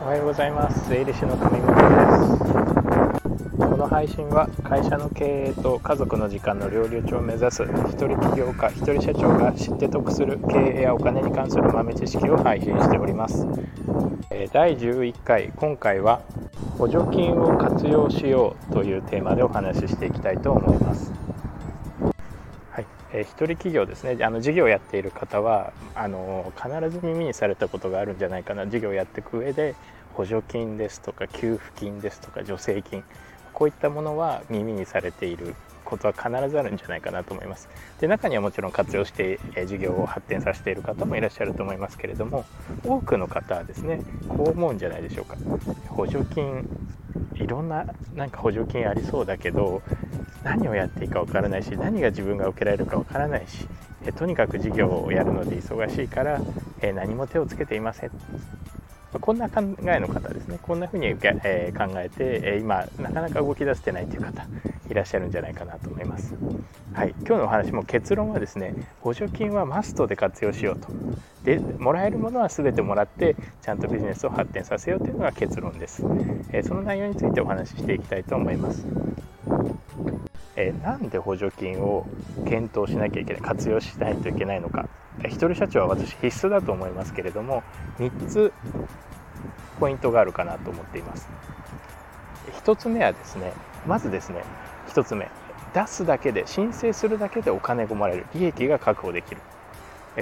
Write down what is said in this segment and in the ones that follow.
おはようございます。税理士の上本です。この配信は会社の経営と家族の時間の両立を目指す一人起業家一人社長が知って得する経営やお金に関する豆知識を配信しております。第11回今回は補助金を活用しようというテーマでお話ししていきたいと思います、えー、一人企業ですねあの事業をやっている方はあの必ず耳にされたことがあるんじゃないかな事業をやっていく上で補助金ですとか給付金ですとか助成金こういったものは耳にされていることは必ずあるんじゃないかなと思います。で中にはもちろん活用して、え事業を発展させている方もいらっしゃると思いますけれども多くの方はですねこう思うんじゃないでしょうか。補助金いろんななんか補助金ありそうだけど何をやっていいか分からないし何が自分が受けられるか分からないしえとにかく事業をやるので忙しいからえ何も手をつけていません。こんな考えの方ですね。こんなふうに、え考えて、え今なかなか動き出せてないという方いらっしゃるんじゃないかなと思います。はい、今日のお話も結論はですね補助金はマストで活用しようと。でもらえるものは全てもらってちゃんとビジネスを発展させようというのが結論です、えその内容についてお話ししていきたいと思います。えなんで補助金を検討しなきゃいけない活用しないといけないのか。一人社長は私必須だと思いますけれども3つポイントがあるかなと思っています。1つ目はですねまずですね1つ目出すだけで申請するだけでお金がもらえる。利益が確保できる。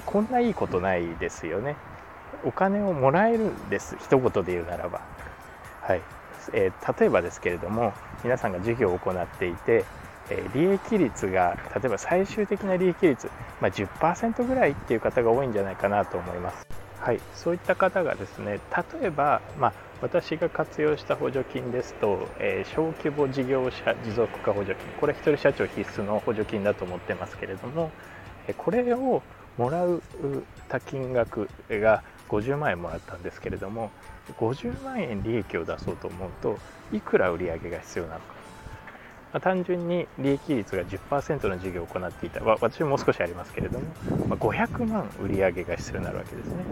こんないいことないですよね。お金をもらえるんです。一言で言うならば。はい、えー、例えばですけれども皆さんが授業を行っていてえ利益率が例えば最終的な利益率、まあ、10%ぐらいっていう方が多いんじゃないかなと思います。はい、そういった方がですね例えば、まあ、私が活用した補助金ですと、えー、小規模事業者持続化補助金これ一人社長必須の補助金だと思ってますけれども、えこれをもらうた金額が50万円もらったんですけれども50万円利益を出そうと思うといくら売り上げが必要なのか。まあ、単純に利益率が10%の事業を行っていた、私もう少しありますけれども、まあ、500万売り上げが必要になるわけですね。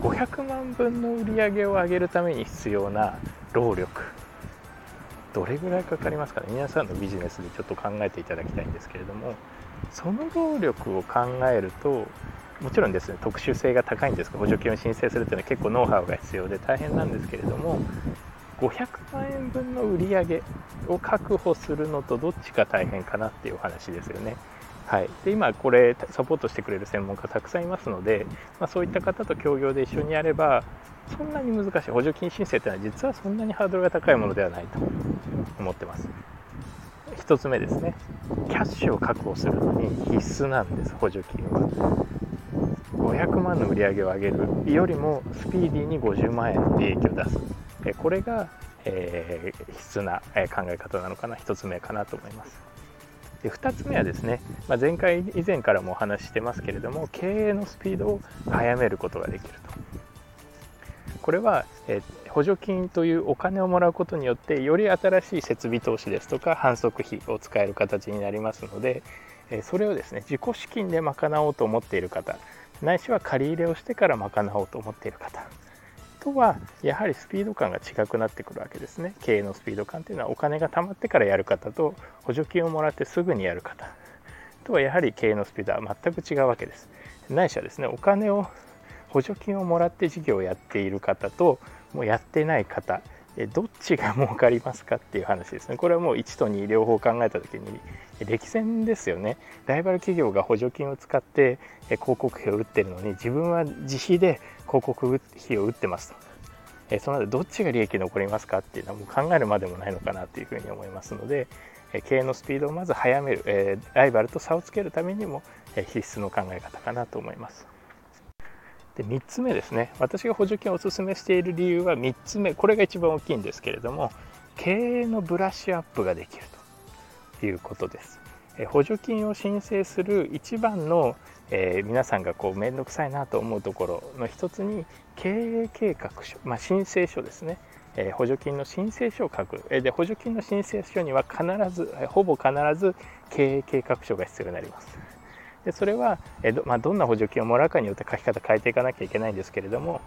500万分の売り上げを上げるために必要な労力。どれぐらいかかりますかね。皆さんのビジネスでちょっと考えていただきたいんですけれどもその労力を考えるともちろんですね特殊性が高いんですが補助金を申請するというのは結構ノウハウが必要で大変なんですけれども500万円分の売り上げを確保するのとどっちが大変かなっていうお話ですよね。はい、で今これサポートしてくれる専門家たくさんいますので、まあ、そういった方と協業で一緒にやればそんなに難しい補助金申請というのは実はそんなにハードルが高いものではないと思ってます。1つ目ですね。キャッシュを確保するのに必須なんです補助金は。500万の売り上げを上げるよりもスピーディーに50万円の利益を出す。これが、えー、必須な考え方なのかな1つ目かなと思います。で2つ目はですね、まあ、前回以前からもお話ししてますけれども経営のスピードを速めることができると。これは、え、補助金というお金をもらうことによってより新しい設備投資ですとか反則費を使える形になりますので、えそれをですね自己資金で賄おうと思っている方ないしは借り入れをしてから賄おうと思っている方とはやはりスピード感が違くなってくるわけですね。経営のスピード感っていうのはお金が貯まってからやる方と補助金をもらってすぐにやる方。とはやはり経営のスピードは全く違うわけです。ないしはですねお金を補助金をもらって事業をやっている方ともうやってない方どっちが儲かりますかっていう話ですね。これはもう1と2両方考えた時に歴戦ですよね。ライバル企業が補助金を使って広告費を打ってるのに自分は自費で広告費を打ってますと。その後どっちが利益残りますかっていうのはもう考えるまでもないのかなというふうに思いますので経営のスピードをまず速めるライバルと差をつけるためにも必須の考え方かなと思います。で3つ目ですね私が補助金をお勧めしている理由は3つ目これが一番大きいんですけれども経営のブラッシュアップができるいうことです。補助金を申請する一番の、えー、皆さんがこう面倒くさいなと思うところの一つに経営計画書、まあ、申請書ですね、えー、補助金の申請書を書く、えー、で補助金の申請書には必ずほぼ必ず経営計画書が必要になります。でそれはえど,、まあ、どんな補助金をもらうかによって書き方変えていかなきゃいけないんですけれども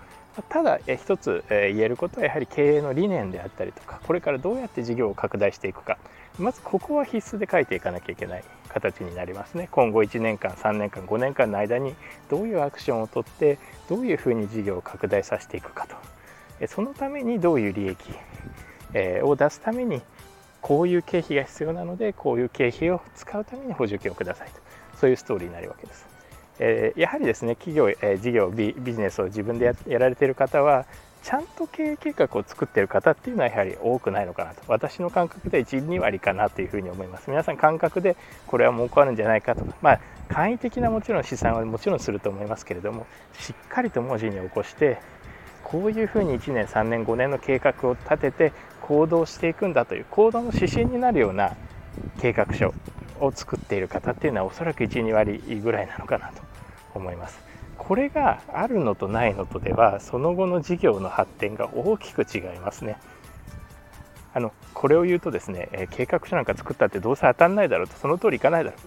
ただえ一つ言えることはやはり経営の理念であったりとかこれからどうやって事業を拡大していくか。まずここは必須で書いていかなきゃいけない形になりますね。今後1年間3年間5年間の間にどういうアクションをとってどういうふうに事業を拡大させていくかと。そのためにどういう利益を出すためにこういう経費が必要なのでこういう経費を使うために補助金をくださいと。そういうストーリーになるわけです。えー、やはりですね企業、えー、事業ビジネスを自分でややられている方はちゃんと経営計画を作っている方っていうのはやはり多くないのかなと。私の感覚で12割かなというふうに思います。皆さん感覚でこれは儲かるんじゃないかとか。まあ簡易的なもちろん試算はもちろんすると思いますけれどもしっかりと文字に起こしてこういうふうに1年3年5年の計画を立てて行動していくんだという行動の指針になるような計画書を作っている方っていうのはおそらく12割ぐらいなのかなと思います。これがあるのとないのとではその後の事業の発展が大きく違いますね。あのこれを言うとですね、え計画書なんか作ったってどうせ当たんないだろうとその通りいかないだろう。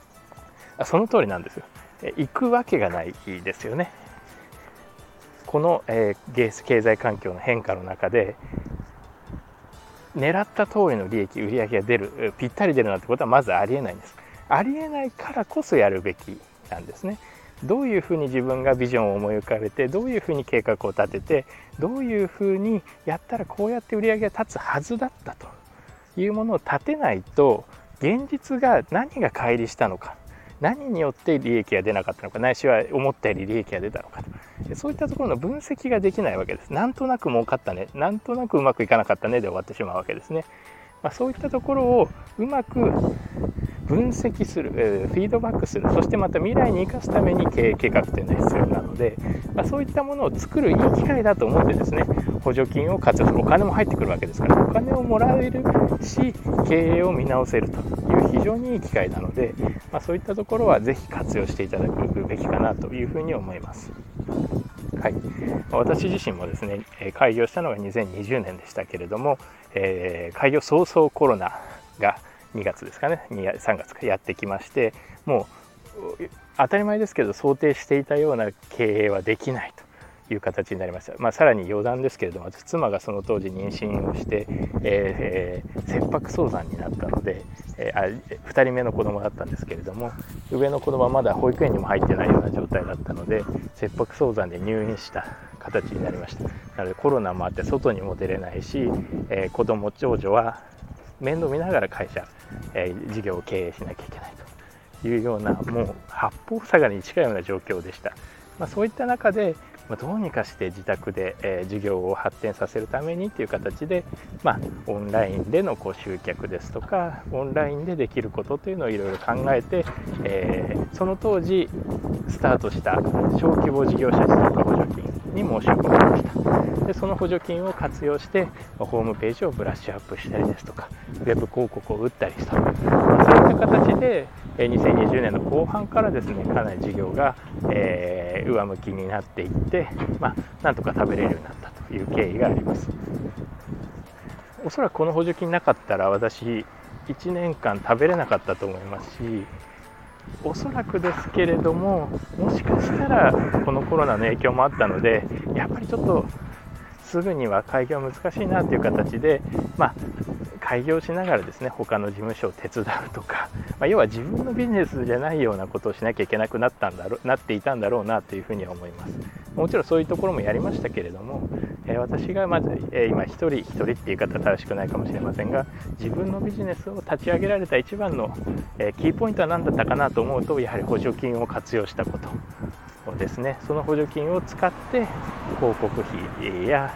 あその通りなんですよ、え行くわけがないですよね。この、えー、経済環境の変化の中で狙った通りの利益売上が出るぴったり出るなんてことはまずありえないんです。ありえないからこそやるべきなんですね。どういうふうに自分がビジョンを思い浮かべてどういうふうに計画を立ててどういうふうにやったらこうやって売り上げが立つはずだったというものを立てないと現実が何が乖離したのか何によって利益が出なかったのかないしは思ったより利益が出たのかと。そういったところの分析ができないわけです。なんとなく儲かったね。なんとなくうまくいかなかったね。で終わってしまうわけですね、まあ、そういったところをうまく分析する、えフィードバックするそしてまた未来に生かすために経営計画というのは必要なので、まあ、そういったものを作るいい機会だと思ってですね補助金を活用するお金も入ってくるわけですからお金をもらえるし経営を見直せるという非常にいい機会なので、まあ、そういったところはぜひ活用していただくべきかなというふうに思います。はい、私自身もですね開業したのが2020年でしたけれども、えー、開業早々コロナ2月ですかね。3月かやってきましてもう当たり前ですけど想定していたような経営はできないという形になりました、まあ、さらに余談ですけれども妻がその当時妊娠をして、えー、切迫早産になったので、えー、2人目の子供だったんですけれども上の子供はまだ保育園にも入ってないような状態だったので切迫早産で入院した形になりました。なのでコロナもあって外にも出れないし、えー、子供長女は面倒見ながら会社、えー、事業を経営しなきゃいけないというようなもう八方塞がりに近いような状況でした、まあ、そういった中でまどうにかして自宅で、えー、事業を発展させるためにという形で、まあ、オンラインでのこう集客ですとかオンラインでできることというのをいろいろ考えて、えー、その当時スタートした小規模事業者持続補助金に申し込みました。でその補助金を活用してホームページをブラッシュアップしたりですとかウェブ広告を打ったりと、まあ、そういった形で2020年の後半からですねかなり事業が、えー、上向きになっていって、まあ、なんとか食べれるようになったという経緯があります。おそらくこの補助金なかったら私1年間食べれなかったと思いますしおそらくですけれどももしかしたらこのコロナの影響もあったのでやっぱりちょっとすぐには開業難しいなという形で、まあ、開業しながらですね他の事務所を手伝うとか、まあ、要は自分のビジネスじゃないようなことをしなきゃいけなくなったんだろなっていたんだろうなというふうには思います。もちろんそういうところもやりましたけれども、え、私がまず、え、今一人一人っていう言い方正しくないかもしれませんが自分のビジネスを立ち上げられた一番の、え、キーポイントは何だったかなと思うとやはり補助金を活用したことですね。その補助金を使って広告費や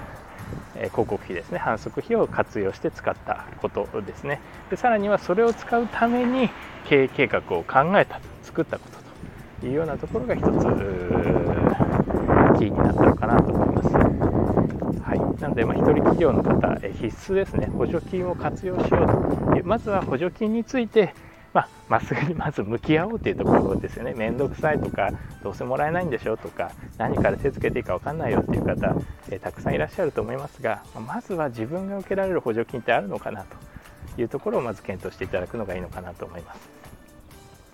広告費ですね。反則費を活用して使ったことですね。でさらにはそれを使うために経営計画を考えた作ったことというようなところが一つキーになったのかなと思います。はい、なので、まあ、一人企業の方、え必須ですね、補助金を活用しようと、まずは補助金について、まあ、まっすぐにまず向き合おうというところですよね。面倒くさいとか、どうせもらえないんでしょとか、何から手つけていいか分かんないよっていう方、え、たくさんいらっしゃると思いますが、まずは自分が受けられる補助金ってあるのかなというところをまず検討していただくのがいいのかなと思います。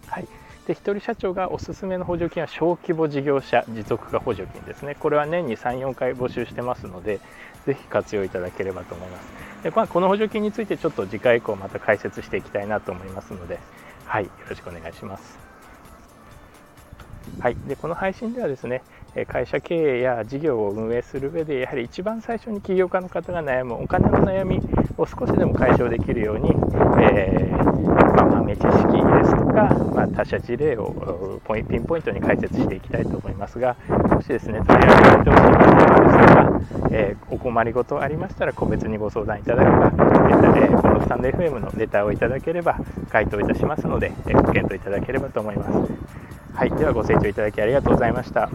はい、して一人社長がおすすめの補助金は小規模事業者持続化補助金ですねこれは年に34回募集してますのでぜひ活用いただければと思います。で、まあ、この補助金についてちょっと次回以降また解説していきたいなと思いますのではいよろしくお願いします。はい、でこの配信ではですね会社経営や事業を運営する上でやはり一番最初に起業家の方が悩むお金の悩みを少しでも解消できるように、えー、まあ、豆知識ですとか、まあ、他社事例をポイピンポイントに解説していきたいと思いますがもしですね取り上げてほしい方ですとか、えー、お困りごとありましたら個別にご相談いただくか、えー、このスタンド FM のレターをいただければ回答いたしますので、えご検討いただければと思います。はい、ではご清聴いただきありがとうございました。